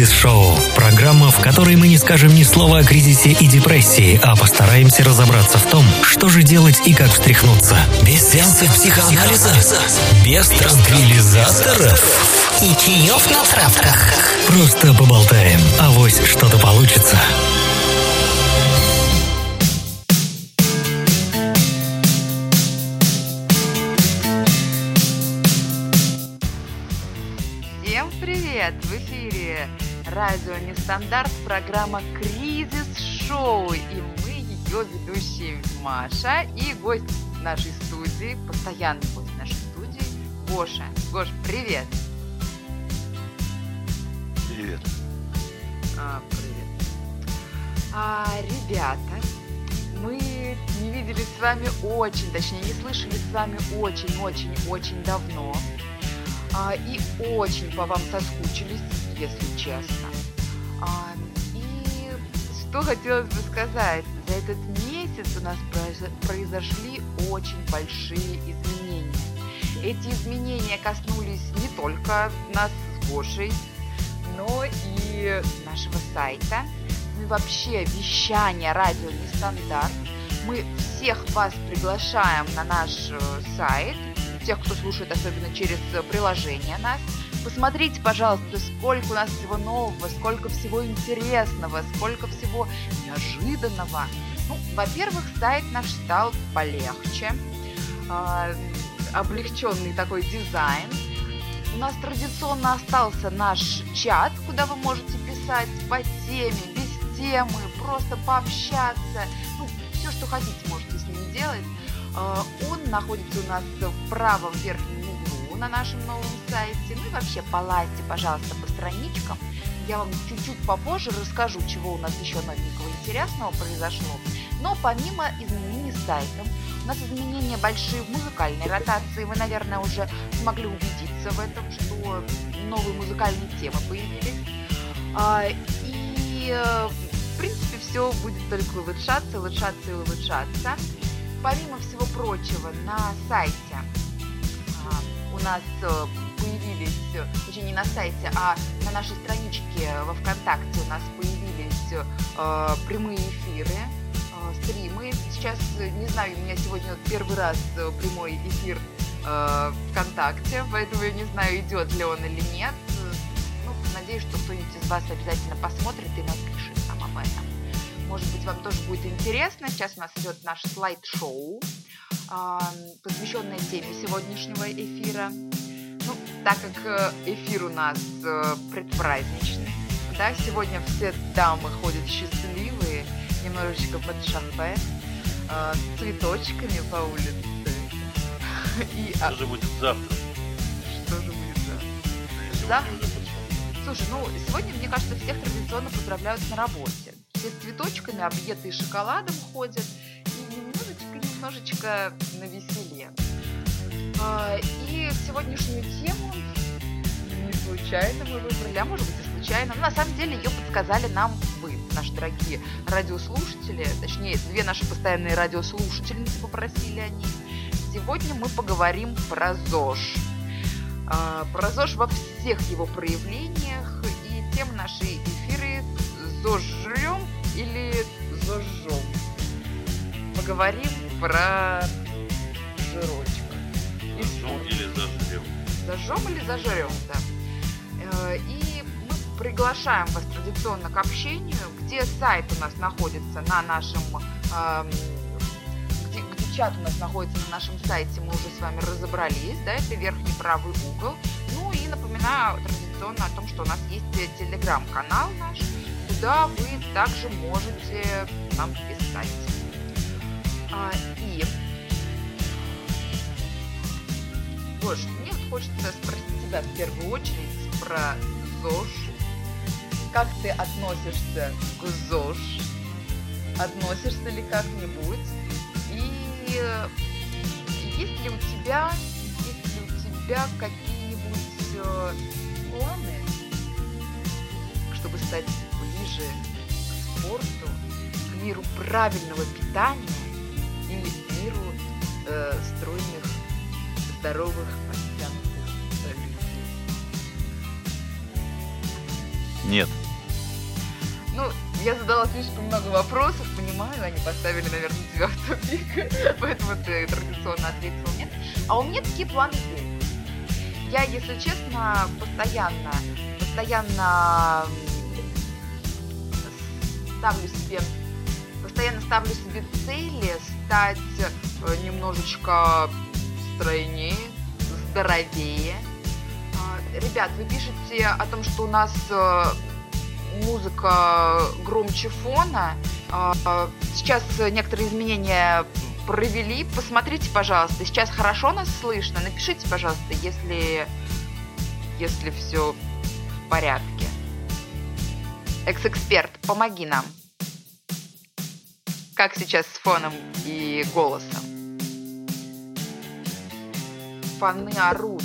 Кризис Шоу. Программа, в которой мы не скажем ни слова о кризисе и депрессии, а постараемся разобраться в том, что же делать и как встряхнуться. Без сеансов психоанализа, Без транквилизаторов. и чаев на травках. Просто поболтаем. Авось что-то получится. Радио Нестандарт, программа Кризис Шоу. И мы ее ведущие Маша и гость нашей студии, постоянный гость нашей студии, Гоша. Гош, привет! Привет. А, привет. А, ребята, мы не виделись с вами очень, точнее, не слышали с вами очень-очень-очень давно. А, и очень по вам соскучились, если честно. И что хотелось бы сказать, за этот месяц у нас произо- произошли очень большие изменения. Эти изменения коснулись не только нас с Гошей, но и нашего сайта, ну и вообще вещания радио Нестандарт. Мы всех вас приглашаем на наш э, сайт, тех, кто слушает особенно через э, приложение нас. Посмотрите, пожалуйста, сколько у нас всего нового, сколько всего интересного, сколько всего неожиданного. Ну, во-первых, сайт наш стал полегче, а, облегченный такой дизайн. У нас традиционно остался наш чат, куда вы можете писать по теме, без темы, просто пообщаться. Ну, все, что хотите, можете с ним делать. А, Он находится у нас в правом верхнем углу на нашем новом сайте. Ну и вообще полазьте, пожалуйста, по страничкам. Я вам чуть-чуть попозже расскажу, чего у нас еще новенького интересного произошло. Но помимо изменений сайта, у нас изменения большие в музыкальной ротации. Вы, наверное, уже смогли убедиться в этом, что новые музыкальные темы появились. А, И, э, в принципе, все будет только улучшаться, улучшаться и улучшаться. Помимо всего прочего, на сайте а, у нас э, появились, э, точнее не на сайте, а на нашей страничке во ВКонтакте у нас появились э, прямые эфиры, э, стримы. Сейчас, э, не знаю, у меня сегодня первый раз прямой эфир э, ВКонтакте, поэтому я не знаю, идет ли он или нет. Ну, надеюсь, что кто-нибудь из вас обязательно посмотрит и напишет. Может быть, вам тоже будет интересно. Сейчас у нас идет наш слайд-шоу, посвященное теме сегодняшнего эфира. Ну, так как э, эфир у нас э, предпраздничный, да, сегодня все дамы ходят счастливые, немножечко под шафе, э, с цветочками по улице. И а, Что же будет завтра? что же будет завтра? Завтра? Слушай, ну сегодня, мне кажется, всех традиционно поздравляют на работе. С цветочками, объетые шоколадом ходят и немножечко-немножечко на веселе. А, и сегодняшнюю тему не случайно мы выбрали, а может быть и случайно. Но на самом деле ее подсказали нам вы, наши дорогие радиослушатели, точнее, две наши постоянные радиослушательницы попросили они. Сегодня мы поговорим про ЗОЖ. А, Про ЗОЖ во всех его проявлениях и тем наши эфиры «ЗОЖрем» или «ЗОЖом». Поговорим про жирочек. И Зажжем или зажрем? Зажжем или зажрем, да. Э, И мы приглашаем вас традиционно к общению, где сайт у нас находится на нашем... эм, Где, где чат у нас находится на нашем сайте, мы уже с вами разобрались, да, это верхний правый угол. Ну и напоминаю традиционно о том, что у нас есть телеграм-канал наш, куда вы также можете нам писать. А, и Гош, мне хочется спросить тебя в первую очередь про ЗОЖ. Как ты относишься к ЗОЖ? Относишься ли как-нибудь? И есть ли у тебя, есть ли у тебя какие-нибудь э, планы, чтобы стать ближе к спорту, к миру правильного питания и к миру э, стройных, здоровых, подтянутых людей? Нет. Ну, я задала слишком много вопросов, понимаю, они поставили, наверное, тебя в тупик, поэтому ты традиционно ответил нет. А у меня такие планы есть. Я, если честно, постоянно, постоянно ставлю себе, постоянно ставлю себе цели стать э, немножечко стройнее, здоровее. А, ребят, вы пишете о том, что у нас э, музыка громче фона. А, а, сейчас некоторые изменения провели. Посмотрите, пожалуйста, сейчас хорошо нас слышно. Напишите, пожалуйста, если, если все в порядке. Экс-эксперт, помоги нам. Как сейчас с фоном и голосом? Фаны орут.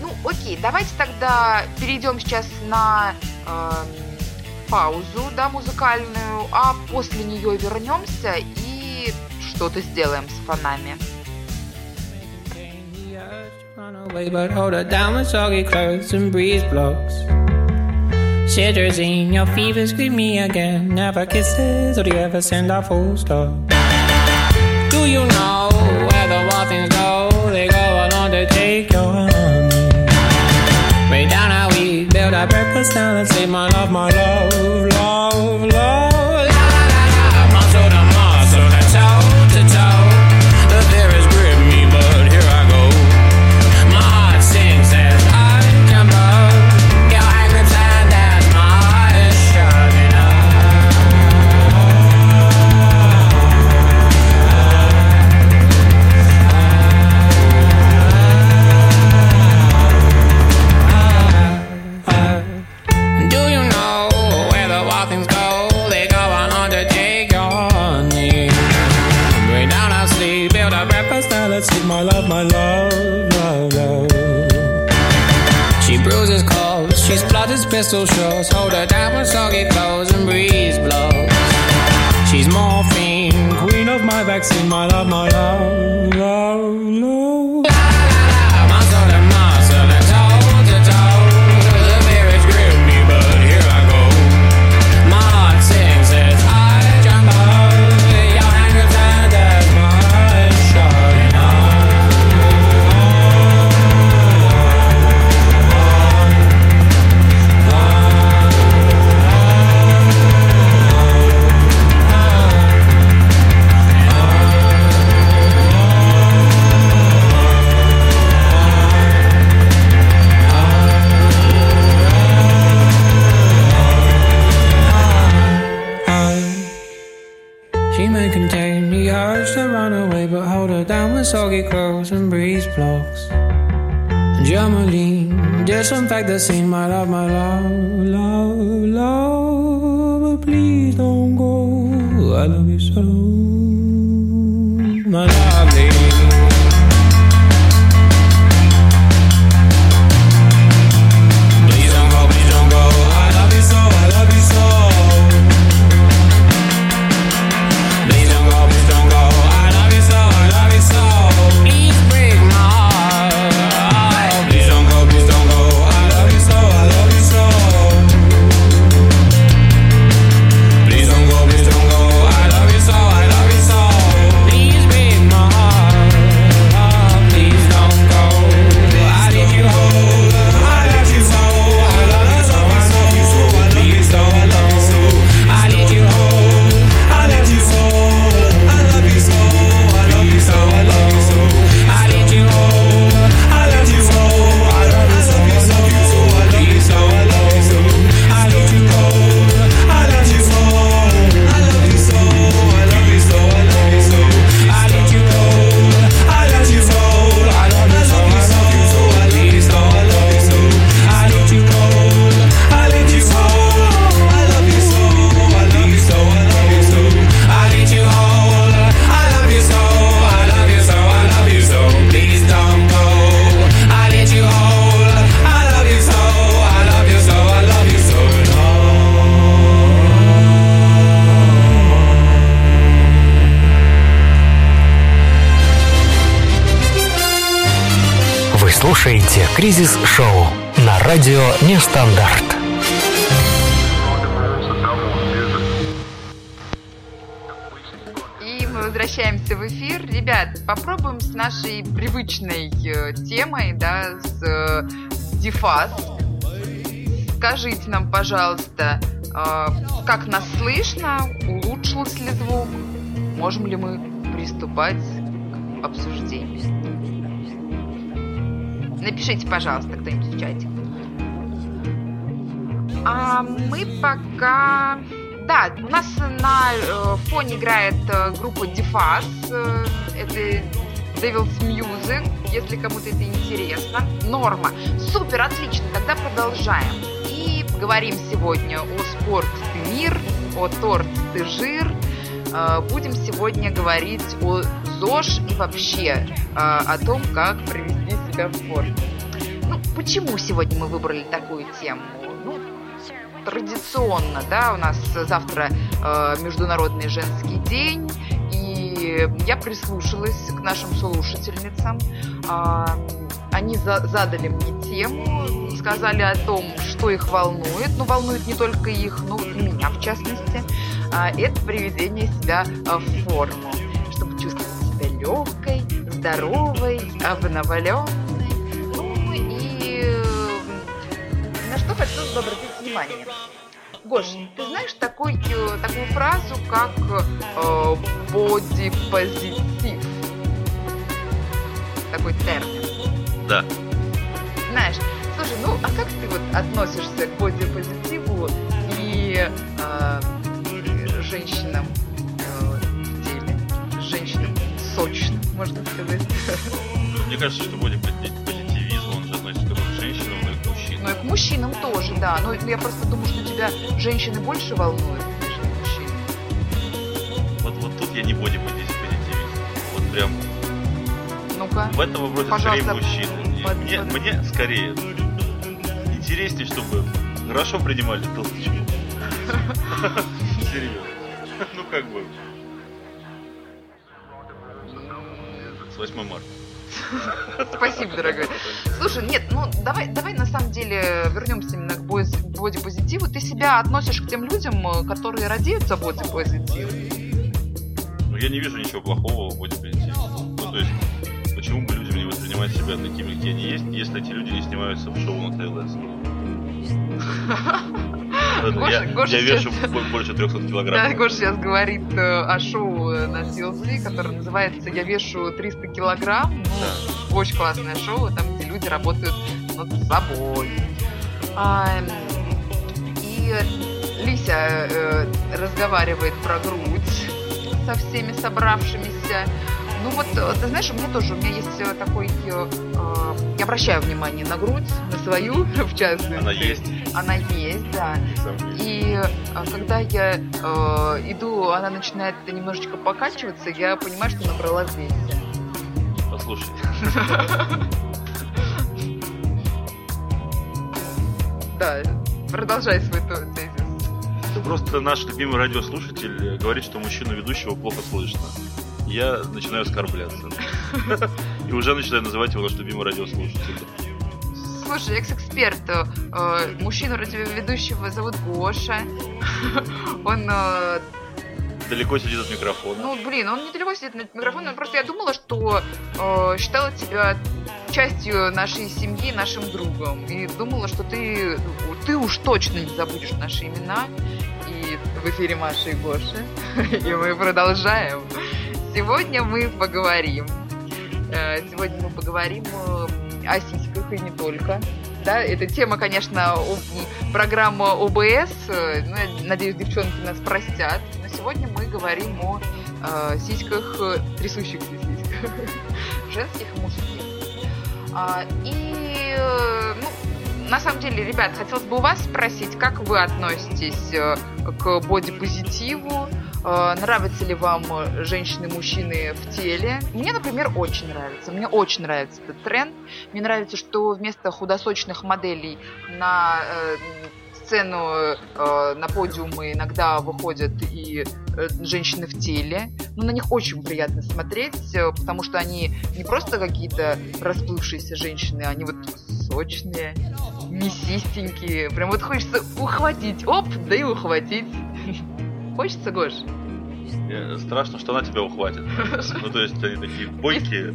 Ну, окей, давайте тогда перейдем сейчас на э, паузу, да, музыкальную, а после нее вернемся и что-то сделаем с фонами. Away, but hold her down when soggy clothes and breeze blocks. Shitters in your fever, scream me again. Never kisses, or do you ever send a full stop? Do you know where the wild things go? They go along to take your honey. Way down how we build our breakfast down and say, my love, my love. my love, my love, love, love. She bruises his calls, she splatters pistol shots. Hold her down when soggy clothes and breeze blows. She's morphine, queen of my vaccine, my love, my love, love, love. Jamaline, disinfect the scene, my love, my love, love, love, but please don't go. Дифас. Скажите нам, пожалуйста, э, как нас слышно, улучшился ли звук, можем ли мы приступать к обсуждению. Напишите, пожалуйста, кто-нибудь в чате. А мы пока... Да, у нас на э, фоне играет э, группа Defaz. Э, это Devil's Music, если кому-то это интересно. Норма. Супер, отлично. Тогда продолжаем. И говорим сегодня о спорт ты мир, о торт ты жир. Э, Будем сегодня говорить о ЗОЖ и вообще э, о том, как привести себя в форму. Ну, почему сегодня мы выбрали такую тему? Ну, традиционно, да, у нас завтра э, Международный женский день, я прислушалась к нашим слушательницам. А, они за- задали мне тему, сказали о том, что их волнует. Ну, волнует не только их, но и меня в частности. А, это приведение себя в форму, чтобы чувствовать себя легкой, здоровой, обновленной. Ну и э, на что хочу обратить внимание. Гош, ты знаешь такой, э, такую фразу, как э, бодипозитив? Такой термин. Да. Знаешь, слушай, ну а как ты вот относишься к бодипозитиву и э, женщинам э, в теле? Женщинам сочным, можно сказать. Мне кажется, что бодипозитивизм, но и к мужчинам. тоже, да. Но я просто думаю, что тебя женщины больше волнуют, нежели мужчины. Вот, вот тут я не бодипозитивист. Вот прям Ну-ка. в этом скорее Пожалуйста, мужчины. под- Мне, под- мне скорее интереснее, чтобы хорошо принимали толстячку. Серьезно. Ну как бы. С 8 марта. Спасибо, дорогой. Слушай, нет, ну давай, давай на самом деле вернемся именно к боди- бодипозитиву. Ты себя относишь к тем людям, э, которые радеются бодипозитиву? Ну я не вижу ничего плохого в бодипозитиве. Ну то есть, почему бы людям не воспринимать себя такими, какие они есть, если эти люди не снимаются в шоу на ТЛС? Гоша- я, Гоша я вешу сейчас- бо- больше 300 Да, килограмм. Гоша сейчас говорит э, о шоу на TLC, которое называется «Я вешу 300 килограмм». Ну, очень классное шоу, там, где люди работают над собой. А, и Лися э, разговаривает про грудь со всеми собравшимися. Ну вот, э, ты знаешь, у меня тоже, у меня есть э, такой... э, э, я обращаю внимание на грудь, на свою, в частности. Она есть. Она есть, да. И а, когда я э, иду, она начинает немножечко покачиваться, я понимаю, что набрала в весе. Послушай, Да, продолжай свой тезис. просто наш любимый радиослушатель говорит, что мужчину ведущего плохо слышно. Я начинаю оскорбляться. И уже начинаю называть его наш любимый радиослушатель. Слушай, экс-эксперт, э, мужчину радиоведущего зовут Гоша. Он, э, Далеко сидит от микрофона. ну, блин, он недалеко сидит на микрофоне, просто я думала, что э, считала тебя частью нашей семьи, нашим другом. И думала, что ты, ты уж точно не забудешь наши имена. И в эфире Маша и Гоша. И мы продолжаем. Сегодня мы поговорим. э, Сегодня мы поговорим э, о сиськах и не только. Да, эта тема, конечно, программа ОБС. э, ну, я надеюсь, девчонки нас простят. Но сегодня мы говорим о э, сиськах, трясущихся сиськах. Женских и мужских. А, И, ну, на самом деле, ребят, хотелось бы у вас спросить, как вы относитесь к бодипозитиву? Э, Нравятся ли вам э, женщины, мужчины в теле? Мне, например, очень нравится. Мне очень нравится этот тренд. Мне нравится, что вместо худосочных моделей на э, сцену, э, на подиумы иногда выходят и э, женщины в теле. Ну, на них очень приятно смотреть, э, потому что они не просто какие-то расплывшиеся женщины, они вот сочные, мясистенькие. Прям вот хочется ухватить, оп, да и ухватить. Хочется, Гош? Э, Страшно, что она тебя ухватит. Ну, то есть они такие бойкие.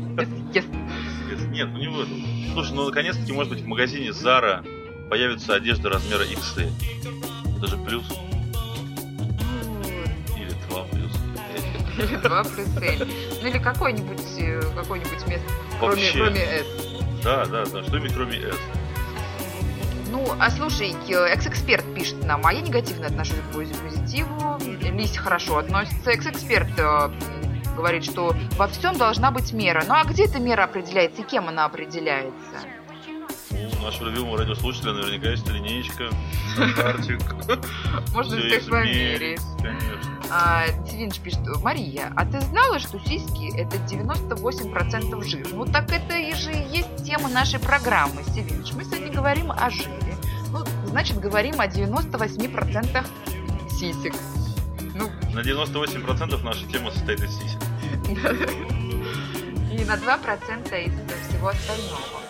Нет, ну не в этом. Слушай, ну наконец-таки, может быть, в магазине Zara появится одежда размера XL. Это же плюс. Или 2 плюс. Или 2 плюс L. Ну или какой-нибудь э, какой-нибудь место, кроме, кроме S. Да, да, да. Что-нибудь кроме S. Ну, а слушай, э, экс-эксперт пишет нам, а я негативно отношусь к пози- позитиву, Лись хорошо относится. Экс-эксперт э, говорит, что во всем должна быть мера. Ну а где эта мера определяется и кем она определяется? Нашего любимого радиослушателя наверняка есть линеечка, стандартик. Можно всех померить. Конечно. А, Севинч пишет, Мария, а ты знала, что сиськи это 98% жир? Ну так это и же и есть тема нашей программы, Севинч. Мы сегодня говорим о жире. Ну, значит, говорим о 98% сисек. Ну, На 98% наша тема состоит из сисек. и на 2% из всего остального.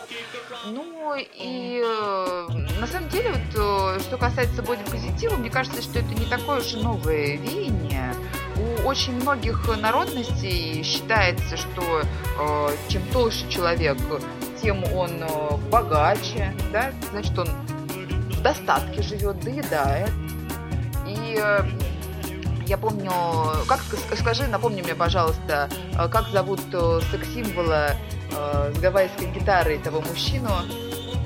Ну и э, на самом деле, вот, э, что касается бодипозитива, мне кажется, что это не такое уж и новое веяние. У очень многих народностей считается, что э, чем толще человек, тем он э, богаче, да, значит, он в достатке живет, доедает. И э, я помню, как ск- скажи, напомни мне, пожалуйста, как зовут секс-символа э, с гавайской гитарой того мужчину,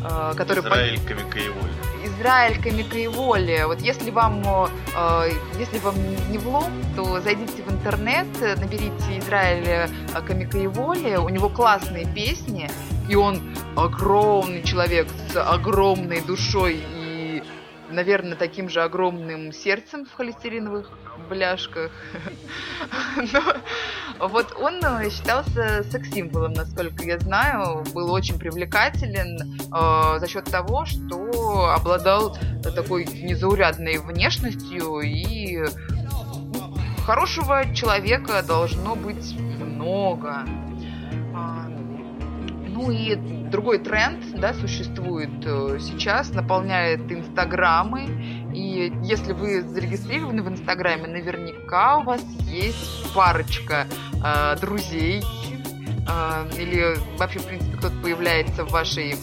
э, который Израиль Камикаеволь. Израиль Камикаеволи. Вот если вам, э, если вам не влом, то зайдите в интернет, э, наберите Израиль э, Камикаеволи. У него классные песни, и он огромный человек с огромной душой наверное, таким же огромным сердцем в холестериновых бляшках. Но вот он э, считался секс-символом, насколько я знаю, был очень привлекателен э, за счет того, что обладал такой незаурядной внешностью и хорошего человека должно быть много. Ну и другой тренд, да, существует э, сейчас, наполняет инстаграмы. И если вы зарегистрированы в инстаграме, наверняка у вас есть парочка э, друзей э, или вообще, в принципе, кто-то появляется в вашей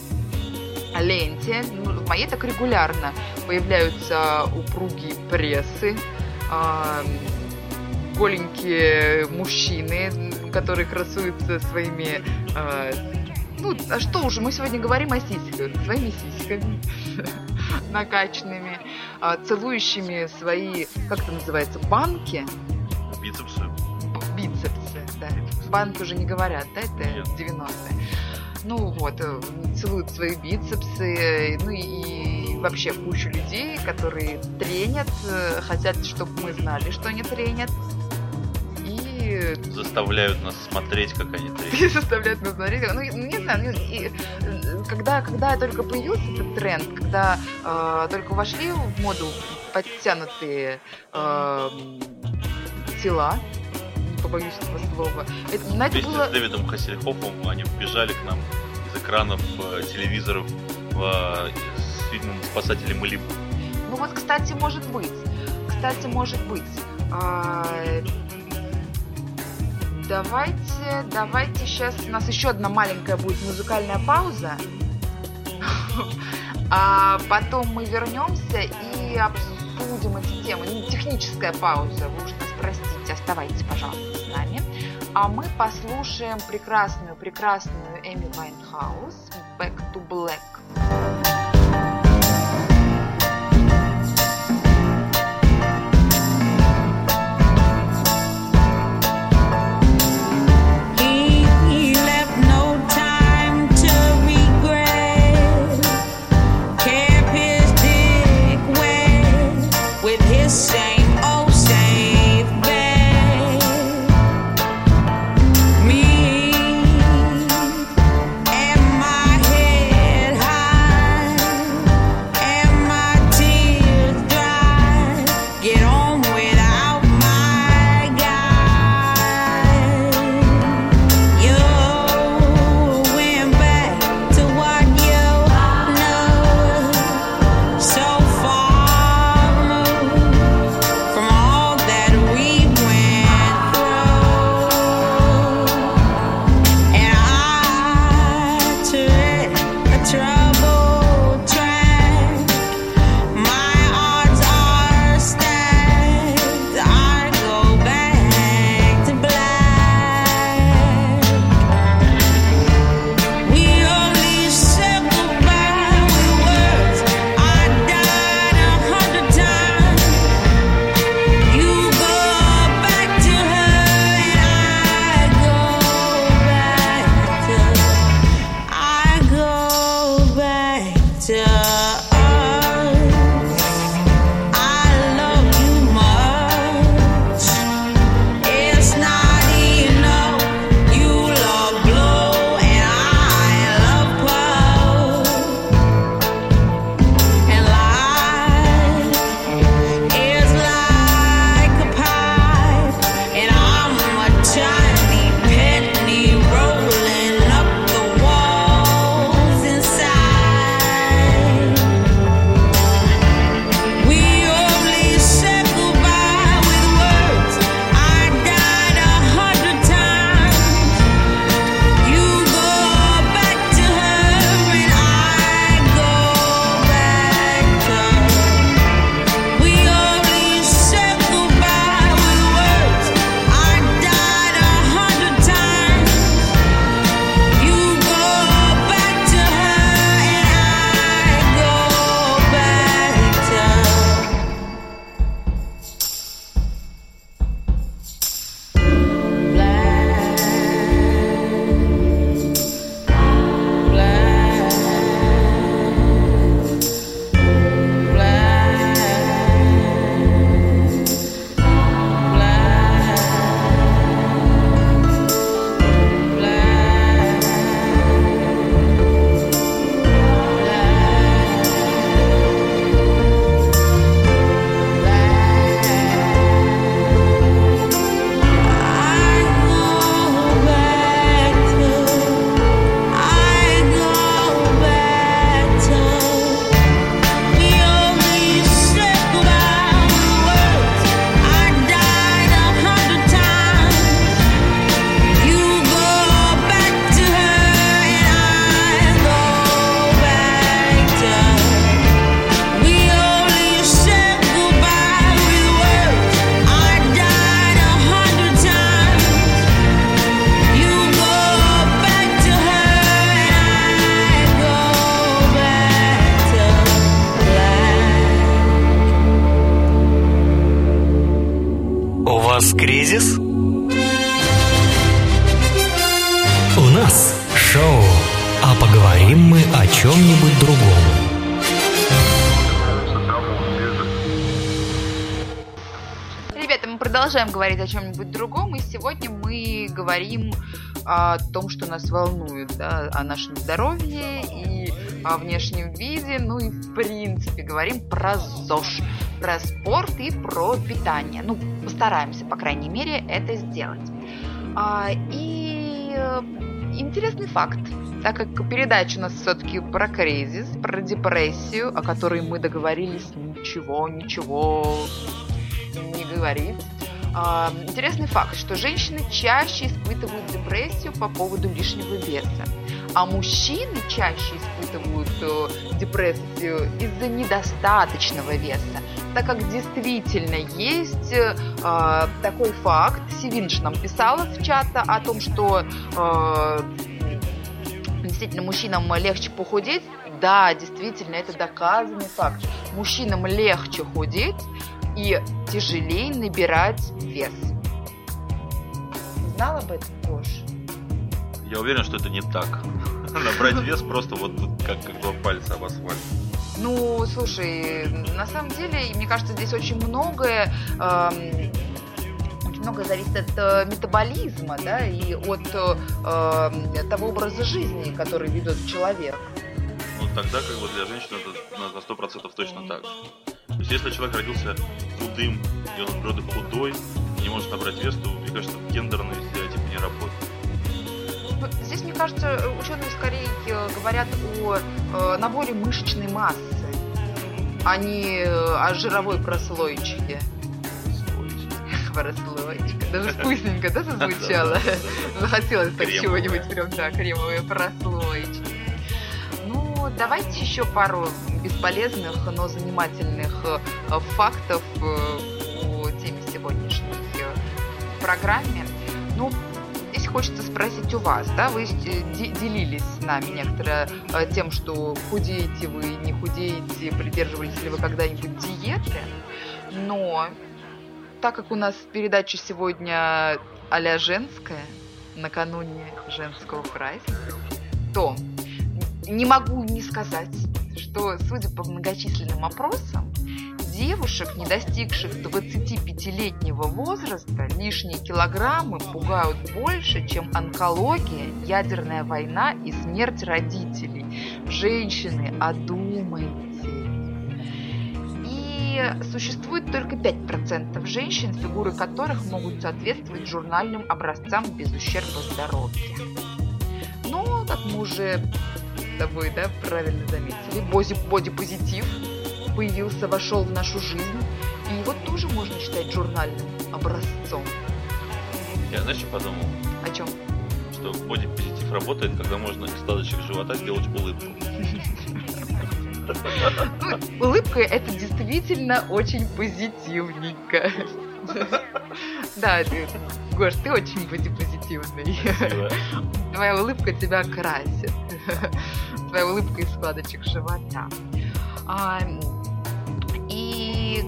ленте. Ну, в моей так регулярно появляются упругие прессы, а, голенькие мужчины, которые красуются своими... а, ну, а что уже, мы сегодня говорим о сиськах, своими сиськами накачанными, а, целующими свои, как это называется, банки, Бицепсы. Бицепсы, да. Банки уже не говорят, да, это Нет. 90-е. Ну вот, э, целуют свои бицепсы, ну и вообще кучу людей, которые тренят, э, хотят, чтобы мы знали, что они тренят. Заставляют нас смотреть, как они и заставляют нас смотреть. Ну, ну, не знаю, ну, и, э, когда, когда только появился этот тренд, когда э, только вошли в моду подтянутые э, тела, не побоюсь этого слова, это, на это Вместе было... с Дэвидом Хассельхофом они бежали к нам из экранов э, телевизоров э, с фильмом «Спасатели Малибу». Ну вот, кстати, может быть. Кстати, может быть. А, Давайте, давайте сейчас у нас еще одна маленькая будет музыкальная пауза. А потом мы вернемся и обсудим эти темы. Ну, техническая пауза, вы уж нас простите, оставайтесь, пожалуйста, с нами. А мы послушаем прекрасную, прекрасную Эми Вайнхаус «Back to Black». О том, что нас волнует, да, о нашем здоровье и о внешнем виде, ну и в принципе говорим про ЗОЖ, про спорт и про питание. Ну, постараемся, по крайней мере, это сделать. А, и э, интересный факт, так как передача у нас все-таки про кризис, про депрессию, о которой мы договорились ничего, ничего не говорить. А, интересный факт, что женщины чаще испытывают депрессию по поводу лишнего веса, а мужчины чаще испытывают э, депрессию из-за недостаточного веса, так как действительно есть э, а, такой факт. Сивинш нам писала в чата о том, что э, действительно мужчинам легче похудеть. Да, действительно, это доказанный факт. Мужчинам легче худеть и тяжелее набирать вес. Знал об этом, Гош? Я уверен, что это не так. Набрать вес просто вот как, как два пальца об асфальт. Ну, слушай, на самом деле, мне кажется, здесь очень многое, эм, очень многое зависит от э, метаболизма, да, и от э, э, того образа жизни, который ведет человек. Ну тогда как бы для женщин это на- на сто процентов точно так же. То есть если человек родился худым, и он от природы худой, и не может набрать вес, то, мне кажется, гендерные стереотипы не работают. Ну, Здесь, мне кажется, ученые скорее э, говорят о э, наборе мышечной массы, а не э, о жировой прослойчике. Прослойчика. Даже вкусненько, да, зазвучало? Захотелось так чего-нибудь прям, да, кремовые прослоечки. Давайте еще пару бесполезных, но занимательных э, фактов э, по теме сегодняшней э, программе. Ну, здесь хочется спросить у вас, да, вы де- делились с нами некоторые э, тем, что худеете вы, не худеете, придерживались ли вы когда-нибудь диеты, но так как у нас передача сегодня а женская, накануне женского праздника, то не могу не сказать, что, судя по многочисленным опросам, девушек, не достигших 25-летнего возраста, лишние килограммы пугают больше, чем онкология, ядерная война и смерть родителей. Женщины, одумайтесь. И существует только 5% женщин, фигуры которых могут соответствовать журнальным образцам без ущерба здоровью. Но, как мы уже тобой, да, правильно заметили, боди, бодипозитив появился, вошел в нашу жизнь, и его тоже можно считать журнальным образцом. Я знаешь, что подумал? О чем? Что бодипозитив работает, когда можно из складочек живота сделать улыбку. Ну, улыбка это действительно очень позитивненько. Да, ты, Гош, ты очень. Красиво. Твоя улыбка тебя красит. Твоя улыбка из складочек живота. А, и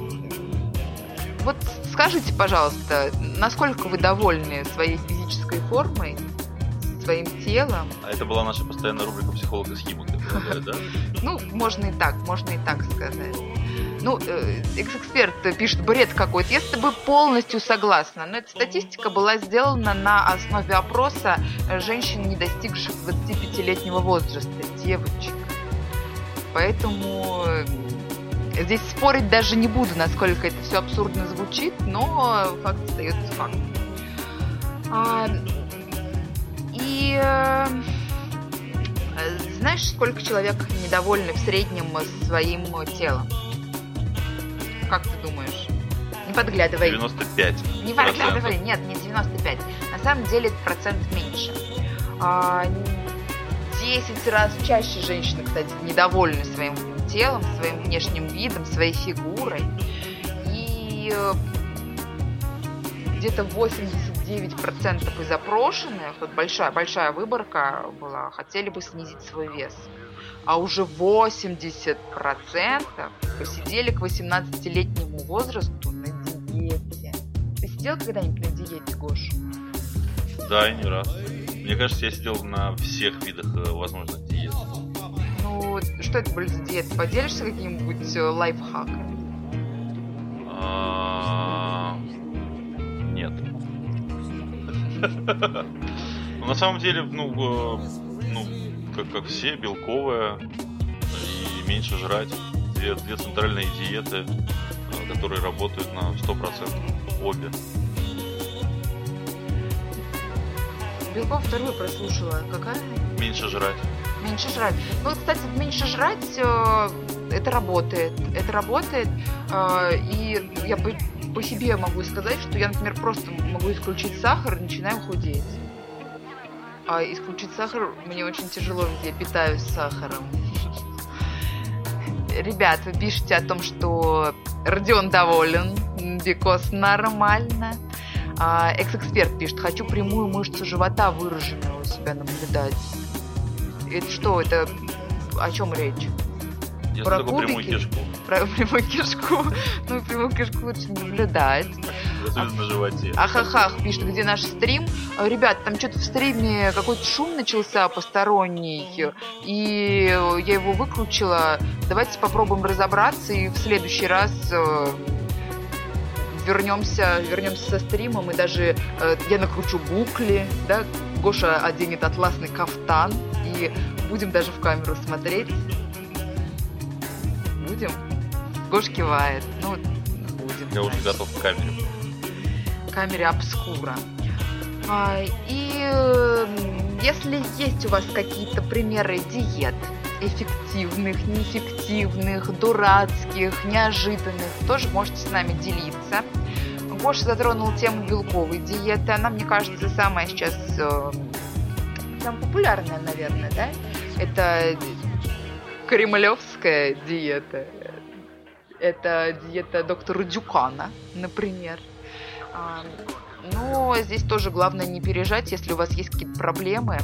вот скажите, пожалуйста, насколько вы довольны своей физической формой, своим телом? А это была наша постоянная рубрика «Психолог из Химок», да? Ну, можно и так, можно и так сказать. Ну, э, экс-эксперт пишет бред какой-то. Я с тобой полностью согласна. Но эта статистика была сделана на основе опроса женщин, не достигших 25-летнего возраста, девочек. Поэтому э, здесь спорить даже не буду, насколько это все абсурдно звучит, но факт остается фактом. А, и э, знаешь, сколько человек недовольны в среднем своим телом? Как ты думаешь? Не подглядывай. 95. Не подглядывай, нет, не 95. На самом деле процент меньше. А, 10 раз чаще женщины, кстати, недовольны своим телом, своим внешним видом, своей фигурой. И э, где-то 89% из опрошенных, вот большая, большая выборка была, хотели бы снизить свой вес. А уже 80% посидели к 18-летнему возрасту на диете. Есть сидел когда-нибудь на диете, Гош? Да, и не раз. Мне кажется, я сидел на всех видах э, возможных диет. Ну, что это были за диеты? Поделишься каким-нибудь э, лайфхаком? А, Нет. На самом деле, ну, э, ну, как, как все, белковая и меньше жрать. Две, две центральные диеты, э, которые работают на 100%. Обе. Белков вторую прослушала. Какая? Меньше жрать. Меньше жрать. Ну, кстати, меньше жрать, э, это работает. Это работает. э, и я по, по себе могу сказать, что я, например, просто могу исключить сахар и начинаю худеть. А исключить сахар мне очень тяжело, ведь я питаюсь сахаром. Ребят, вы пишете о том, что Родион доволен, because нормально. А, экс-эксперт пишет, хочу прямую мышцу живота выраженную у себя наблюдать. Это что, это о чем речь? Я Про только прямую кубики? кишку. Про прямую кишку? Ну, прямую кишку лучше не наблюдать. Особенно на животе. Ахахах пишет, где наш стрим. А, Ребят, там что-то в стриме какой-то шум начался посторонний, и я его выключила. Давайте попробуем разобраться, и в следующий раз э, вернемся, вернемся со стримом, и даже э, я накручу букли, да, Гоша оденет атласный кафтан, и будем даже в камеру смотреть. Будем? Гош кивает. Ну, будем. Я уже значит готов к камере. камере обскура. А, и э, если есть у вас какие-то примеры диет, эффективных, неэффективных, дурацких, неожиданных, тоже можете с нами делиться. Гоша затронул тему белковой диеты. Она, мне кажется, самая сейчас э, самая популярная, наверное, да? Это кремлевская диета. Это диета доктора Дюкана, например. А, Но здесь тоже главное не пережать, если у вас есть какие-то проблемы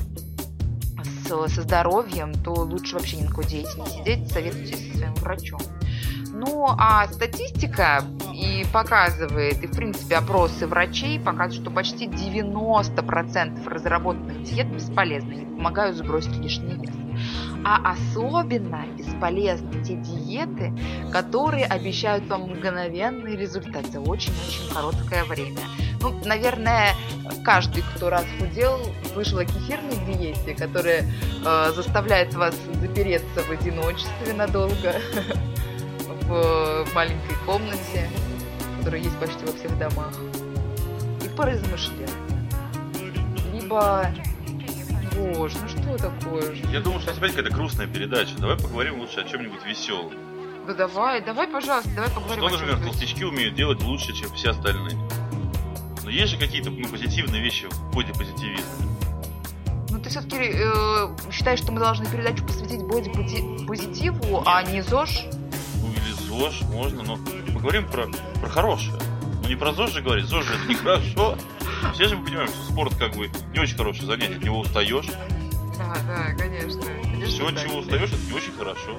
со здоровьем, то лучше вообще ни на диете не сидеть, советуйтесь со своим врачом. Ну, а статистика и показывает, и в принципе опросы врачей показывают, что почти 90% разработанных диет бесполезны, не помогают сбросить лишний вес. А особенно бесполезны те диеты, которые обещают вам мгновенный результат за очень-очень короткое время. Ну, наверное, каждый, кто раз худел, слышал о кефирной диете, которая э, заставляет вас запереться в одиночестве надолго в маленькой комнате, которая есть почти во всех домах, и поразмышлять. Либо... Боже, ну что такое? Я думаю, что опять какая-то грустная передача. Давай поговорим лучше о чем-нибудь веселом. Ну давай, давай, пожалуйста, давай поговорим Что, например, толстячки умеют делать лучше, чем все остальные? Но есть же какие-то ну, позитивные вещи в бодипозитивизме. Ну ты все-таки считаешь, что мы должны передачу посвятить боди-позитиву, а не ЗОЖ? ЗОЖ можно, но поговорим про, про хорошее. Ну не про ЗОЖ же говорить, ЗОЖ же это нехорошо. Все же мы понимаем, что спорт как бы не очень хорошее занятие, от него устаешь. Да, да, конечно. конечно, Все, от чего устаешь, это не очень хорошо.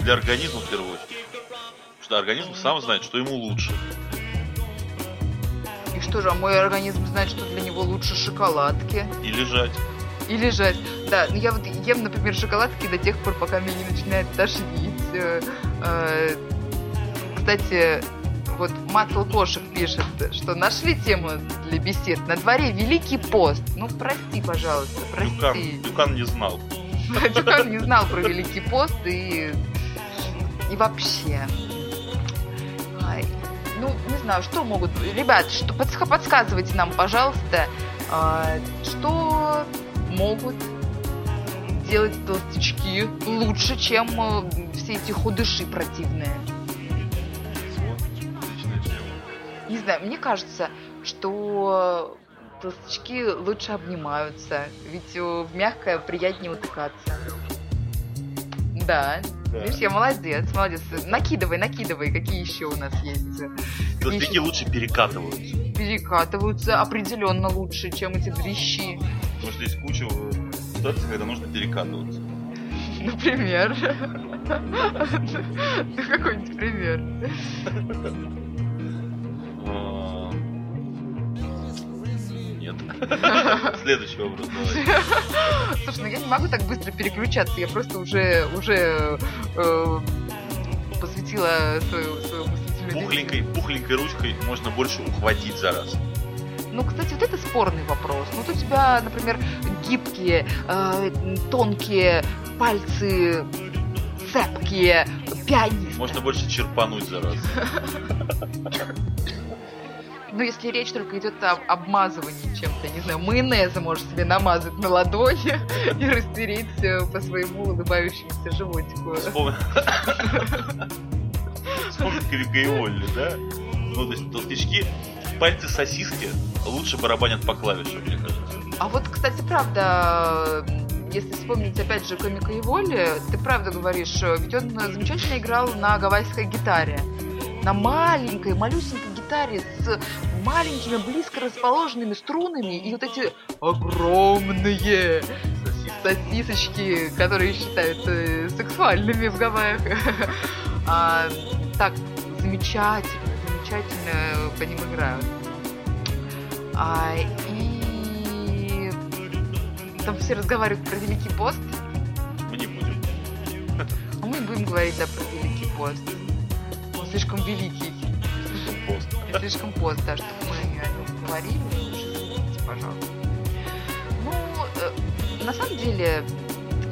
Для организма в первую очередь. Потому что организм сам знает, что ему лучше. И что же, а мой организм знает, что для него лучше шоколадки И лежать. и лежать. Да, ну я вот ем, например, шоколадки до тех пор, пока меня не начинает тошнить. Э, э, Кстати, вот Матл Кошек пишет, что нашли тему для бесед. На дворе Великий пост. Ну, прости, пожалуйста, Дюкан, прости. Дюкан не знал. Дюкан не знал про Великий пост и, и вообще. Ай, ну, не знаю, что могут... Ребят, что, подск- подсказывайте нам, пожалуйста, а, что могут делать толстячки лучше, чем э, все эти худыши противные. Не знаю, мне кажется, что толстячки лучше обнимаются, ведь э, в мягкое приятнее утыкаться. Да, Да. видишь, я молодец, молодец. Накидывай, накидывай, какие еще у нас есть. Толстяки лучше перекатываются. Перекатываются определенно лучше, чем эти дрищи. Потому что есть куча э, ситуаций, когда нужно перекатываться. Например. Какой-нибудь пример. Следующий вопрос, давай. Слушай, ну я не могу так быстро переключаться, я просто уже, уже э, посвятила свою, свою мыслительную. Пухленькой, пухленькой ручкой можно больше ухватить за раз. Ну, кстати, вот это спорный вопрос. Ну, вот у тебя, например, гибкие, э, тонкие пальцы, цепкие, пианист. Можно больше черпануть за раз. Ну, если речь только идет об обмазывании чем-то, не знаю, майонеза можешь себе намазать на ладони и растереть э, по своему улыбающемуся животику. Вспомни... Вспомни Крюка и Олли, да? Ну, то есть толстячки, пальцы сосиски лучше барабанят по клавишам, мне кажется. А вот, кстати, правда, если вспомнить опять же комика и воли, ты правда говоришь, э, ведь он замечательно играл на гавайской гитаре. На маленькой, малюсенькой гитаре с маленькими, близко расположенными струнами и вот эти огромные сосисочки, которые считаются сексуальными в Гавайях. А, так замечательно, замечательно по ним играют. А, и там все разговаривают про Великий пост, Мы не будем. а мы будем говорить, да, про Великий пост. Он слишком великий, слишком да, чтобы мы о нем говорили. Извините, пожалуйста. Ну, э, на самом деле,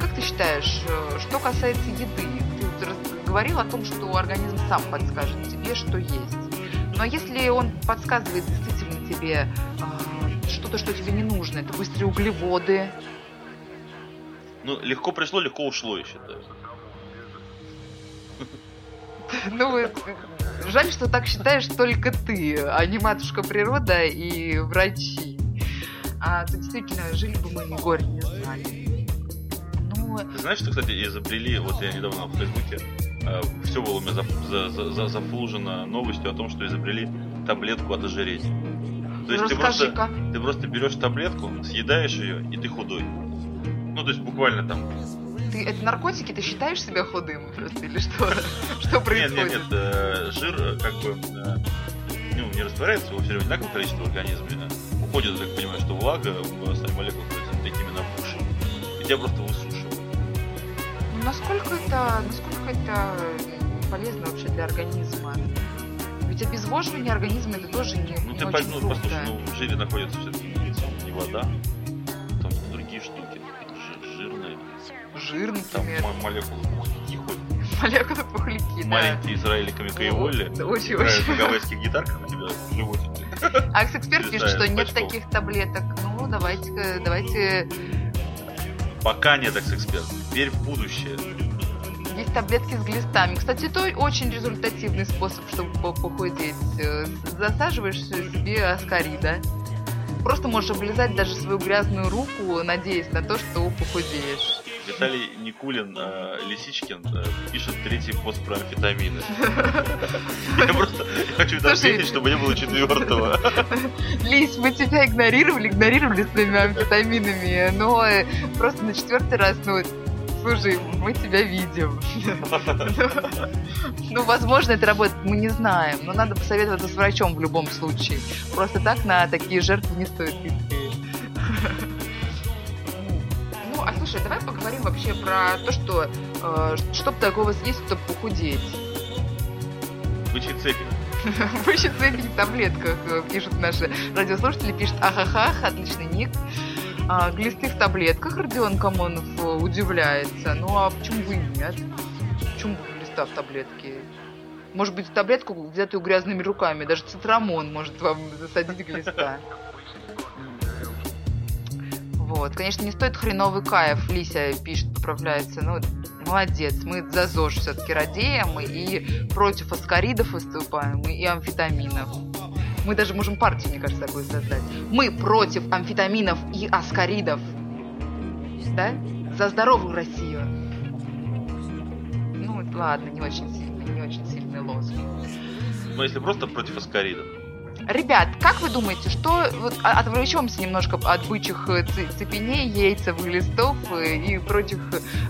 как ты считаешь, э, что касается еды, ты говорил о том, что организм сам подскажет тебе, что есть. Но если он подсказывает действительно тебе э, что-то, что тебе не нужно, это быстрые углеводы, Ну, легко пришло, легко ушло, я считаю. Ну, жаль, что так считаешь только ты, а не матушка природа и врачи. А то действительно жили бы мы и горе не знали. Ну, Ты знаешь, что, кстати, изобрели, вот я недавно в Фейсбуке, все было у меня за- за- за- за- зафлужено новостью о том, что изобрели таблетку от ожирения. То есть ты просто, ты просто берешь таблетку, съедаешь ее, и ты худой. Ну, то есть буквально там... Ты, это наркотики, ты считаешь себя худым просто или что? Что Нет, происходит? нет, нет, э, жир э, как бы э, ну, не растворяется, его все время одинаковое количество в организме. Уходит, так понимаю, что влага остальных молекулах становятся такими набухшими. И тебя просто высушивают. Ну, насколько это, насколько это полезно вообще для организма? Ведь обезвоживание организма это тоже не, Ну не ты очень ну, послушай, ну в жире находится все-таки не вода, там другие штуки, Жир, там например, мо- молекулы пухляки ходят. молекулы пухляки, да. Маленькие израиликами Каеволли Да, очень, очень. на гавайских гитарках у тебя в. Акс-эксперт пишет, что нет таких таблеток. Ну, давайте-ка, давайте... Пока нет эксперт. Верь в будущее. Есть таблетки с глистами. Кстати, это очень результативный способ, чтобы по- похудеть. Э, Засаживаешь себе аскарида. Просто можешь облизать даже свою грязную руку, надеясь на то, что похудеешь. Виталий Никулин, э, Лисичкин, э, пишет третий пост про амфетамины. Я просто хочу это Слушай. отметить, чтобы не было четвертого. Лись, мы тебя игнорировали, игнорировали своими амфетаминами, но э, просто на четвертый раз, ну, слушай, мы тебя видим. Ну, возможно, это работает, мы не знаем, но надо посоветоваться с врачом в любом случае. Просто так на такие жертвы не стоит идти. Ну, а слушай, давай поговорим вообще про то, что э, чтобы такого съесть, чтобы похудеть. Бычий цепи. Выше цепень в таблетках, э, пишут наши радиослушатели, пишет ахахах, отличный ник. А, глисты в таблетках, Родион Камонов э, удивляется. Ну а почему бы и нет? Почему бы глиста в таблетке? Может быть, таблетку, взятую грязными руками, даже цитрамон может вам засадить глиста. Вот, конечно, не стоит хреновый кайф, Лися пишет, поправляется. Ну, молодец, мы за ЗОЖ все-таки радеем и против аскаридов выступаем, и амфетаминов. Мы даже можем партию, мне кажется, такую создать. Мы против амфетаминов и аскаридов. Да? За здоровую Россию. Ну, ладно, не очень сильный, не очень сильный лозунг. Ну, если просто против аскаридов. Ребят, как вы думаете, что вот а- отвлечемся немножко от бычьих э, цепеней, яйцев, глистов э, и прочих,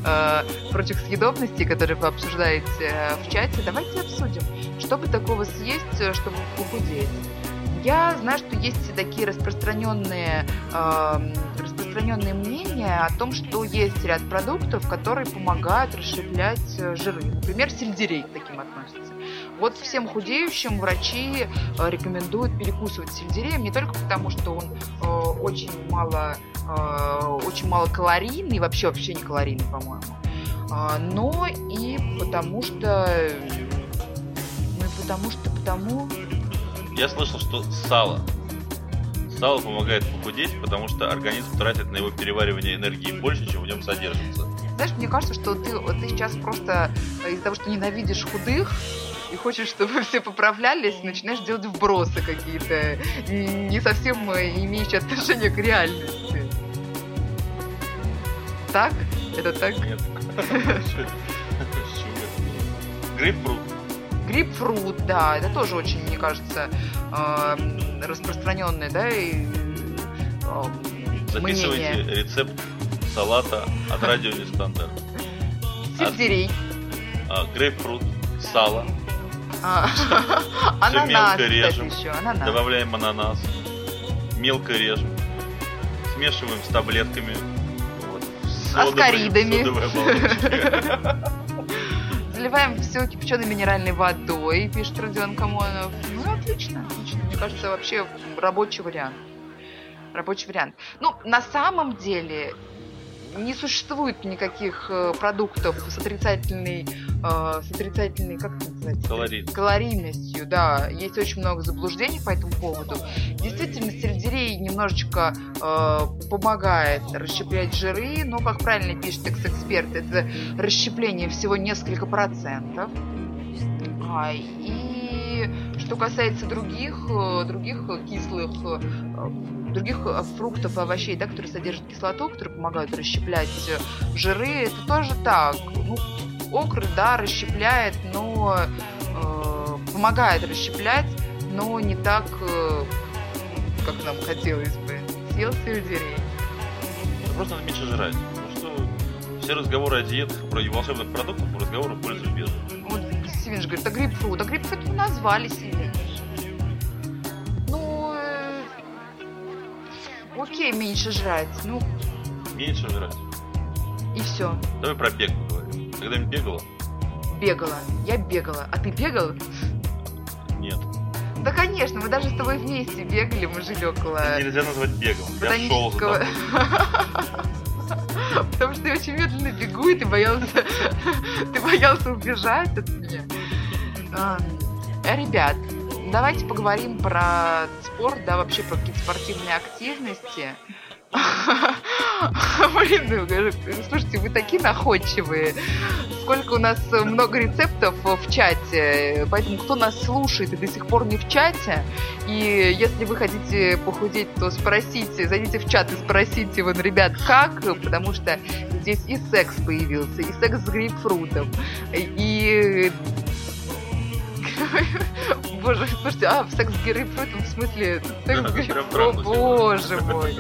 э, прочих съедобностей, которые вы обсуждаете э, в чате. Давайте обсудим, что бы такого съесть, чтобы похудеть. Я знаю, что есть такие распространенные, эм, распространенные мнения о том, что есть ряд продуктов, которые помогают расщеплять э, жиры. Например, сельдерей к таким относится. Вот всем худеющим врачи э, рекомендуют перекусывать сельдереем не только потому, что он э, очень мало, э, очень мало калорийный, вообще вообще не калорийный, по-моему, а, но и потому что, ну и потому что, потому, Я слышал, что сало. Сало помогает похудеть, потому что организм тратит на его переваривание энергии больше, чем в нем содержится. знаешь, мне кажется, что ты, ты сейчас просто э, из-за того, что ненавидишь худых, и хочешь, чтобы все поправлялись, начинаешь делать вбросы какие-то, не совсем э, имеющие отношение к реальности. Так? Это так? Нет. Грейпфрут. Грейпфрут, да, это тоже очень, мне кажется, э, распространенное, да, и, э, Записывайте мнение. рецепт салата от радио Нестандарт. Сельдерей, А, Грейпфрут, сало, а, ананас, мелко режем, добавляем ананас, мелко режем, смешиваем с таблетками. Вот, Аскаридами. Заливаем все кипяченой минеральной водой, пишет Родион Камонов. Ну, отлично, отлично. Мне кажется, вообще рабочий вариант. Рабочий вариант. Ну, на самом деле не существует никаких э, продуктов с отрицательной, с отрицательной, как это называется? Калорий. калорийностью, да. Есть очень много заблуждений по этому поводу. Действительно, сельдерей немножечко э, помогает расщеплять жиры, но, как правильно пишет экс-эксперт, это расщепление всего несколько процентов. А, и что касается других, э, других кислых, э, других э, фруктов и овощей, да, которые содержат кислоту, которые помогают расщеплять э, жиры, это тоже так. Ну, окры, да, расщепляет, но э, помогает расщеплять, но не так, э, как нам хотелось бы. Съел сельдерей. Просто надо меньше жрать. Потому что все разговоры о диетах про волшебных продуктах разговоры в пользу без. Вот Стивен же говорит, а грейпфрут? А грейпфрут назвали себе. Окей, меньше жрать. Ну, Меньше жрать. и все. Давай про бег поговорим. Когда-нибудь бегала? Бегала. Я бегала. А ты бегал? Нет. Да, конечно, мы даже с тобой вместе бегали, мы жили около Это нельзя назвать бегом. Я шел за ботанического... Потому что я очень медленно бегу, и ты боялся, ты боялся убежать от меня. А, Ребят, давайте поговорим про спорт, да, вообще про какие-то спортивные активности. Блин, ну, э, слушайте, вы такие находчивые. Сколько у нас много рецептов в чате. Поэтому кто нас слушает и до сих пор не в чате, и если вы хотите похудеть, то спросите, зайдите в чат и спросите, вон, ребят, как, потому что здесь и секс появился, и секс с грейпфрутом, и... Боже, слушайте, а, секс с грейпфрутом, в смысле, секс с грейпфрутом, о боже мой,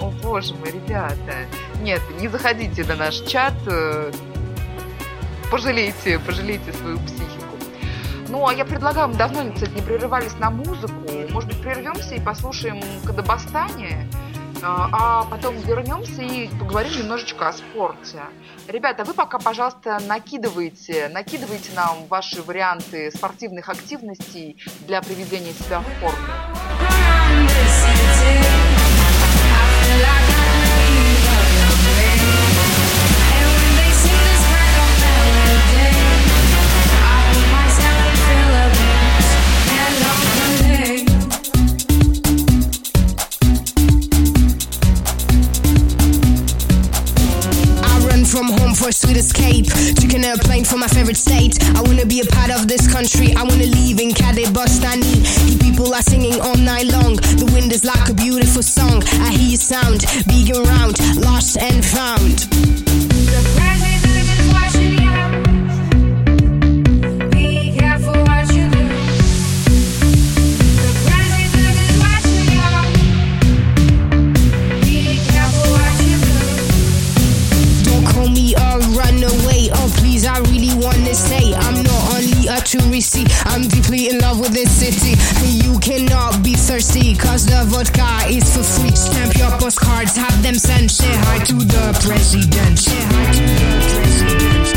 о боже мой, ребята. Нет, не заходите на наш чат, э, пожалейте, пожалейте свою психику. Ну, а я предлагаю, мы давно, кстати, не прерывались на музыку. Может быть, прервемся и послушаем Кадабастане, а а потом вернемся и поговорим немножечко о спорте. Ребята, вы пока, пожалуйста, накидывайте, накидывайте нам ваши варианты спортивных активностей для приведения себя в форму. From home for a sweet escape. Took an airplane for my favorite state. I wanna be a part of this country. I wanna live in Kadebostani. Here people are singing all night long. The wind is like a beautiful song. I hear sound, big and round, lost and found. I'm not only a tourist. I'm deeply in love with this city. You cannot be thirsty. thirsty, cause the vodka is for free. Stamp your postcards, have them sent. Say hi to the president. Say hi to the president.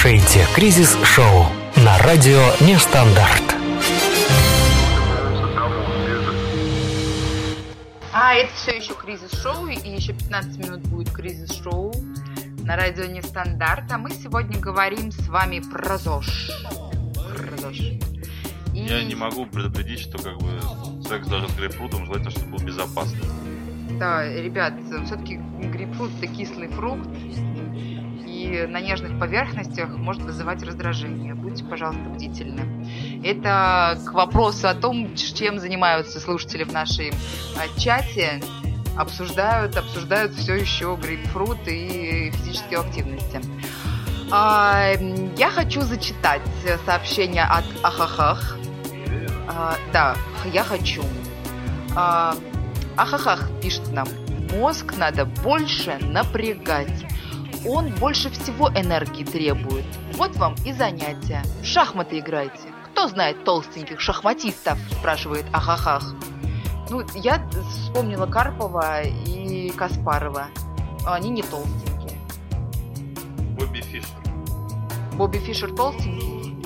Слушаете «Кризис Шоу» на радио «Нестандарт». А, это все еще кризис-шоу, и еще 15 минут будет кризис-шоу на радио Нестандарт. А мы сегодня говорим с вами про ЗОЖ. Про ЗОЖ. И- Я не могу предупредить, что как бы секс даже с грейпфрутом желательно, чтобы был безопасный. Да, ребят, все-таки грейпфрут это кислый фрукт, на нежных поверхностях может вызывать раздражение. Будьте, пожалуйста, бдительны. Это к вопросу о том, чем занимаются слушатели в нашем а, чате. Обсуждают, обсуждают все еще грейпфрут и физические активности. А, я хочу зачитать сообщение от Ахахах. А, да, я хочу. Ахахах пишет нам. Мозг надо больше напрягать. Он больше всего энергии требует. Вот вам и занятие. В шахматы играйте. Кто знает толстеньких шахматистов? Спрашивает Ахахах. Ну, я вспомнила Карпова и Каспарова. Они не толстенькие. Бобби Фишер. Бобби Фишер толстенький.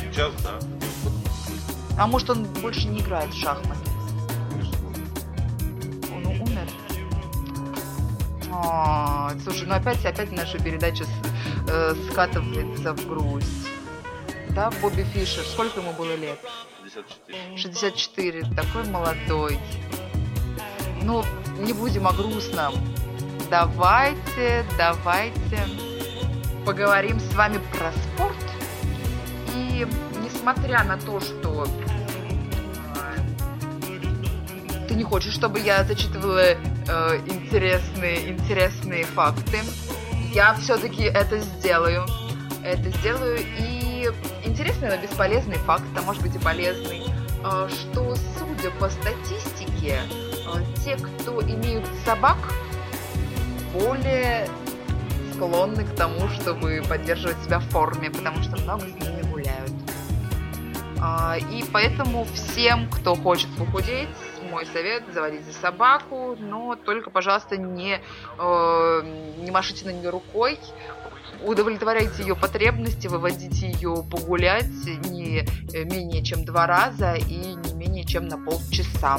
Сейчас, да. А может он больше не играет в шахматы? А, слушай, ну опять, опять наша передача с- э, скатывается в грусть. Да, Бобби Фишер, сколько ему было лет? 54. 64, такой молодой. Ну, не будем о грустном. Давайте, давайте поговорим с вами про спорт. И несмотря на то, что э, ты не хочешь, чтобы я зачитывала э, интересные, интересные факты, я все-таки это сделаю. Это сделаю. И интересный, но бесполезный факт, а может быть и полезный, э, что, судя по статистике, э, те, кто имеют собак, более склонны к тому, чтобы поддерживать себя в форме, потому что много с ними гуляют. А, И поэтому всем, кто хочет похудеть, мой совет заводите собаку, но только, пожалуйста, не, э, не машите на нее рукой, удовлетворяйте ее потребности, выводите ее погулять не э, менее чем два раза и не менее чем на полчаса.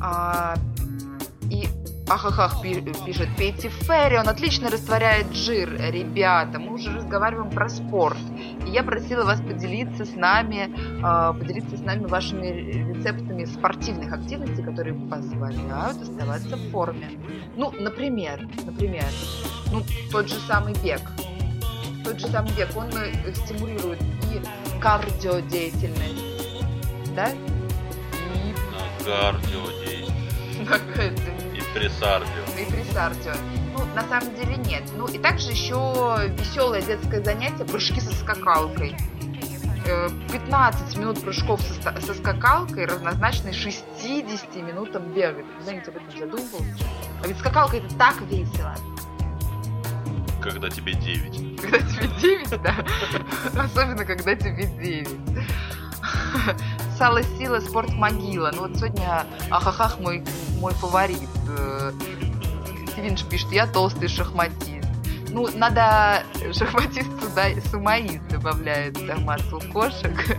А, и Ахахах пи- пишет Петти Ферри, он отлично растворяет жир. Ребята, мы уже разговариваем про спорт. И я просила вас поделиться с нами, а, поделиться с нами вашими рецептами спортивных активностей, которые позволяют оставаться в форме. Ну, например, например, ну, тот же самый бег. Тот же самый бег, он э, стимулирует и кардиодеятельность, да? И На кардио и пресардио. и пресардио. На самом деле нет. Ну, и также еще веселое детское занятие прыжки со скакалкой. Э, 15 минут прыжков со, со скакалкой равнозначны 60 минутам бегать. Кто-нибудь об этом задумывался? А ведь скакалка это так весело. Когда тебе 9. Когда тебе 9, да? Особенно, когда тебе 9. Сало сила, спорт могила. Ну вот сегодня ахахах мой, мой фаворит. Э, Стивенш пишет, я толстый шахматист. Ну, надо шахматист сюда сумаист добавляет массу кошек.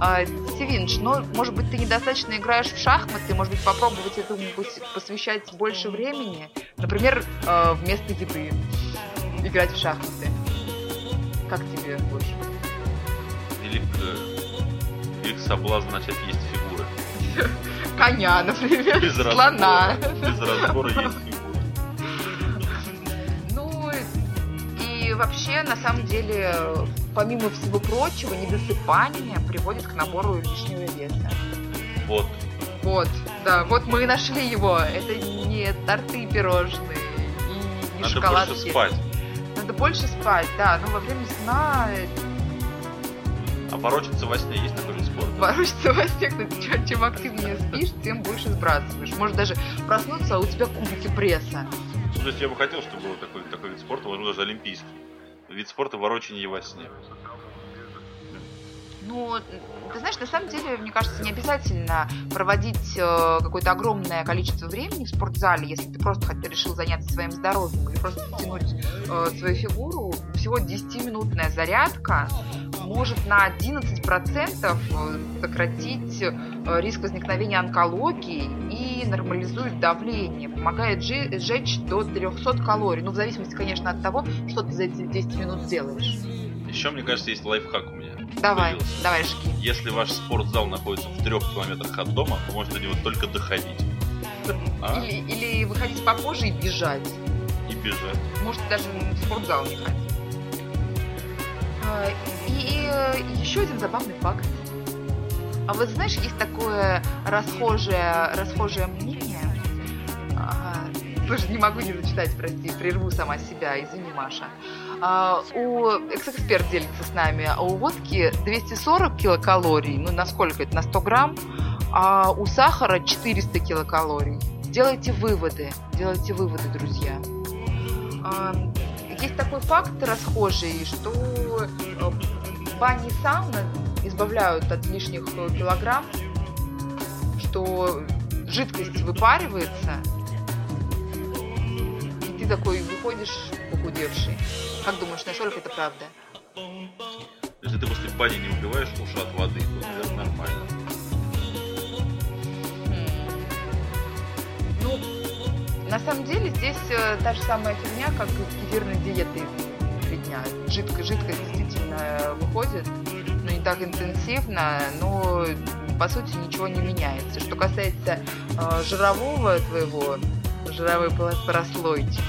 А, Стивенш, ну, может быть, ты недостаточно играешь в шахматы, может быть, попробовать этому пос- посвящать больше времени. Например, э, вместо еды играть в шахматы. Как тебе, Гош? Велик, э, велик соблазн начать есть фигуры. Коня, например, Без слона. разбора. Без разбора есть вообще, на самом деле, помимо всего прочего, недосыпание приводит к набору лишнего веса. Вот. Вот, да, вот мы и нашли его. Это не торты пирожные и не Надо шоколадки. больше спать. Надо больше спать, да. Но во время сна А порочиться во сне есть такой вид спорта? ворочаться во сне, кстати, чем, чем активнее спишь, тем больше сбрасываешь. Может даже проснуться, а у тебя кубики пресса. Ну, то есть я бы хотел, чтобы был такой, такой вид спорта, возможно, даже олимпийский. Вид спорта ворочание во сне. Ну, ты знаешь, на самом деле, мне кажется, не обязательно проводить э, какое-то огромное количество времени в спортзале, если ты просто решил заняться своим здоровьем или просто тянуть э, свою фигуру. Всего 10-минутная зарядка может на 11% э, сократить э, риск возникновения онкологии и нормализует давление, помогает сжечь до 300 калорий. Ну, в зависимости, конечно, от того, что ты за эти 10 минут делаешь. Еще, мне кажется, есть лайфхак у меня. Давай, появился. давай, жги. Если ваш спортзал находится в трех километрах от дома, вы можете до него только доходить. А? Или, или выходить попозже и бежать. И бежать. Может, даже в спортзал не ходить. А, И э, еще один забавный факт. А вот знаешь, есть такое расхожее, расхожее мнение. А, Слушай, не могу не зачитать, прости, прерву сама себя, извини, Маша. А, у экс-эксперт делится с нами, а у водки 240 килокалорий, ну насколько это, на 100 грамм, а у сахара 400 килокалорий. Делайте выводы, делайте выводы, друзья. А, Есть такой факт расхожий, что э, бани и сауна избавляют от лишних килограмм, что жидкость выпаривается, и ты такой выходишь похудевший. Как думаешь, насколько это правда? Если ты после бани не убиваешь уши от воды, то, наверное, нормально. На самом деле здесь э, та же самая фигня, как с кефирной диетой три дня. Жидко, жидкость действительно э, выходит, но не так интенсивно, но по сути ничего не меняется. Что касается э, жирового твоего, жировой прослойки,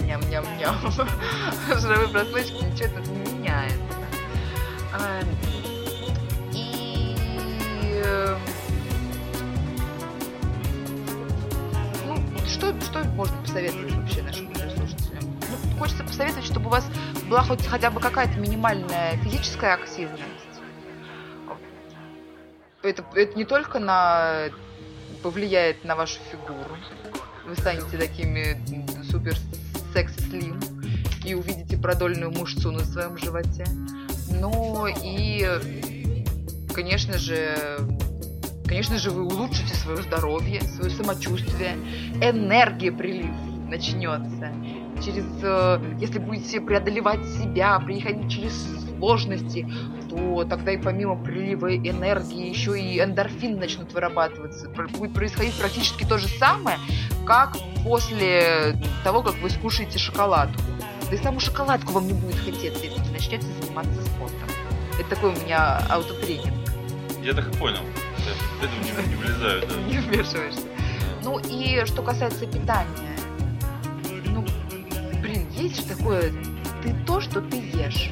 ням-ням-ням, жировой прослойки ничего тут не меняется. А, И что, что можно посоветовать вообще нашим слушателям? Ну, хочется посоветовать, чтобы у вас была хоть хотя бы какая-то минимальная физическая активность. Это, это не только на повлияет на вашу фигуру. Вы станете такими супер секси слим и увидите продольную мышцу на своем животе. Но и, конечно же, конечно же, вы улучшите свое здоровье, свое самочувствие, энергия прилив начнется. Через, э, если будете преодолевать себя, приходить через сложности, то тогда и помимо прилива энергии еще и эндорфин начнут вырабатываться. Будет происходить практически то же самое, как после того, как вы скушаете шоколадку. Да и саму шоколадку вам не будет хотеться, если начнете заниматься спортом. Это такой у меня аутотренинг. Я так и понял. Я в это не, не влезаю, да. Не вмешиваешься. Ну и что касается питания. Ну, блин, есть же такое, ты то, что ты ешь.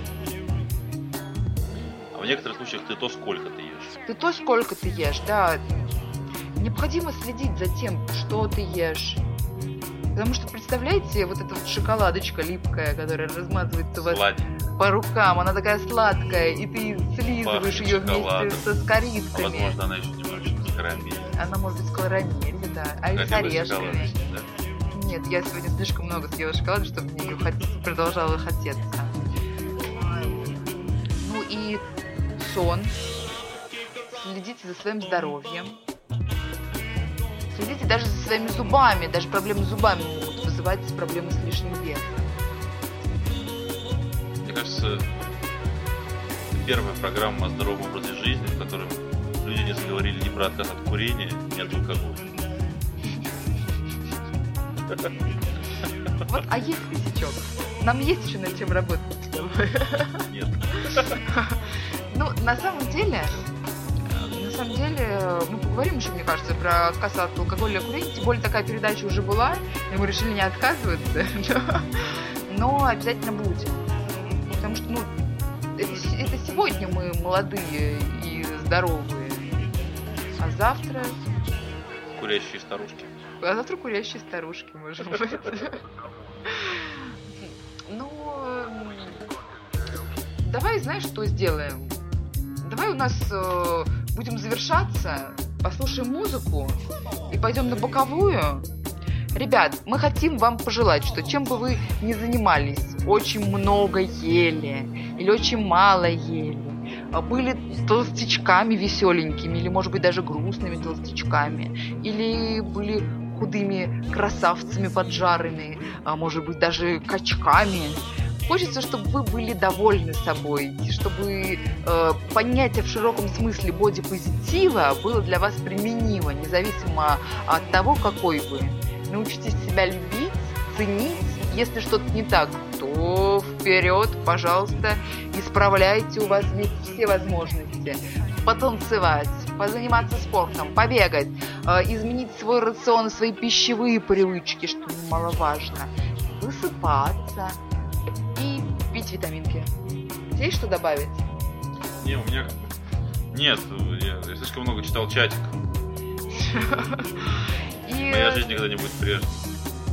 в некоторых случаях ты то, сколько ты ешь. Ты то, сколько ты ешь, да. Необходимо следить за тем, что ты ешь. Потому что, представляете, вот эта вот шоколадочка липкая, которая размазывается у вас Сладенькое. По рукам, она такая сладкая, и ты слизываешь Пахнет ее вместе со А скоринками. возможно, она еще немножечко с карамелью. Она может быть с карамелью, да. А или с орешками. да? Нет, я сегодня слишком много съела шоколада, чтобы мне её хот- продолжало хотеться. Ну и сон. Следите за своим здоровьем. Следите даже за своими зубами. Даже проблемы с зубами могут вызывать проблемы с лишним весом. Кажется, первая программа о здоровом образе жизни, в которой люди не заговорили ни про отказ от курения, ни от алкоголя. Вот, а есть косячок? Нам есть еще над чем работать с тобой. Нет. Ну, на самом деле, на самом деле, мы поговорим еще, мне кажется, про отказ от алкоголя и курения. Тем более такая передача уже была, и мы решили не отказываться. Но обязательно будем. Потому что, ну, это, сегодня мы молодые и здоровые. А завтра... Курящие старушки. А завтра курящие старушки, может быть. Ну, эм, давай, знаешь, что сделаем? Давай у нас э, будем завершаться, послушаем музыку и пойдем на боковую. Ребят, мы хотим вам пожелать, что чем бы вы ни занимались, очень много ели или очень мало ели, а были толстячками веселенькими или, может быть, даже грустными толстячками, или были худыми красавцами поджарыми, а может быть, даже качками. Хочется, чтобы вы были довольны собой, чтобы э, понятие в широком смысле бодипозитива было для вас применимо, независимо от того, какой вы. Научитесь себя любить, ценить. Если что-то не так, то вперед, пожалуйста, исправляйте, у вас есть все возможности. Потанцевать, позаниматься спортом, побегать, э, изменить свой рацион, свои пищевые привычки, что немаловажно, высыпаться и пить витаминки. Есть что добавить? Не, у меня... Нет, я, я слишком много читал чатик. И Моя жизнь никогда не будет прежней.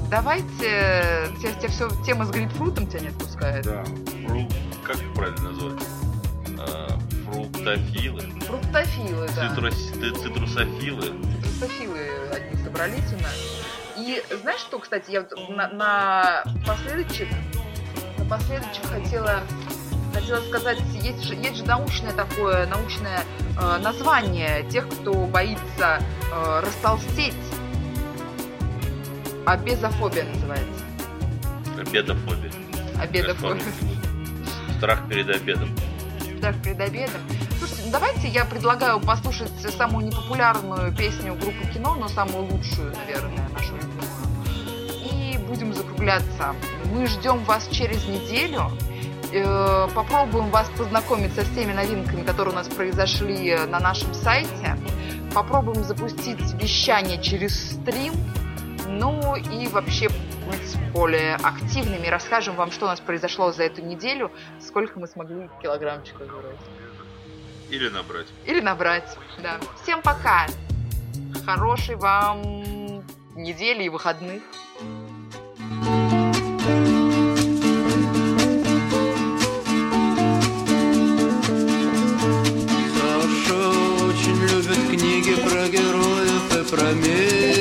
давайте, тебя, тебя все, тема с грейпфрутом тебя не отпускает. Да. Фру... Как их правильно назвать? А, фруктофилы. Фруктофилы, да. Цитрус... Цитрусофилы. Цитрусофилы одни собрались у нас. И знаешь что, кстати, я вот на, на последочек, на последочек хотела, хотела сказать, есть же, есть же научное такое, научное э, название тех, кто боится э, растолстеть. Обезофобия называется. Обедофобия. Обедофобия. Страх перед обедом. Так, перед обедом. Слушайте, ну давайте я предлагаю послушать самую непопулярную песню группы кино, но самую лучшую, наверное, нашу любимую. И будем закругляться. Мы ждем вас через неделю. Э, Попробуем вас познакомить со всеми новинками, которые у нас произошли на нашем сайте. Попробуем запустить вещание через стрим. Ну и вообще быть более активными. Расскажем вам, что у нас произошло за эту неделю, сколько мы смогли килограммчиков вырвать. Или набрать. Или набрать, да. Всем пока! Хорошей вам недели и выходных. Саша очень любит книги про героев и про месть.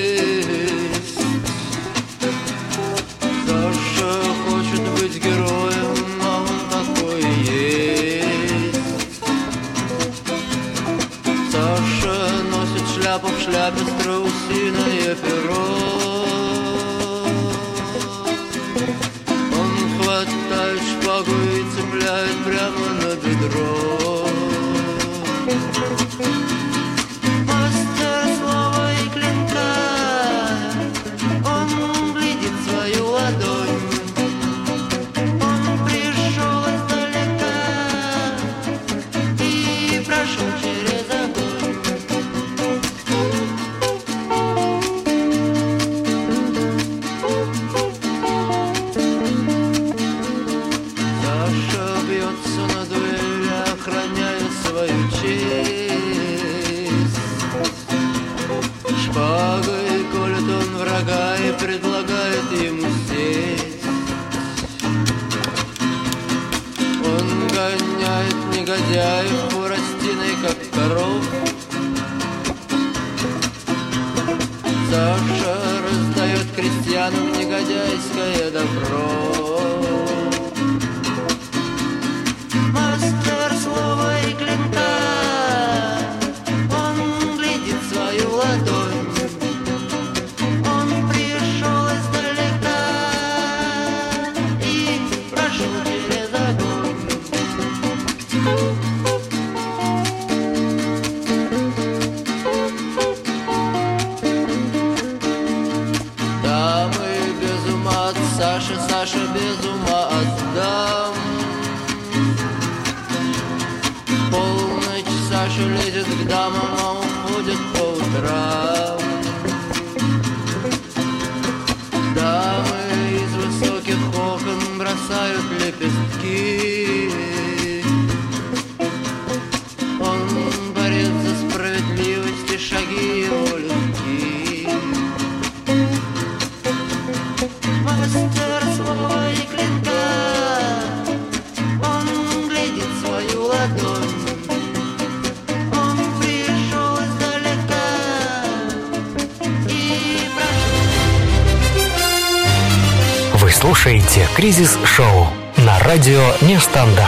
«Нестандарт».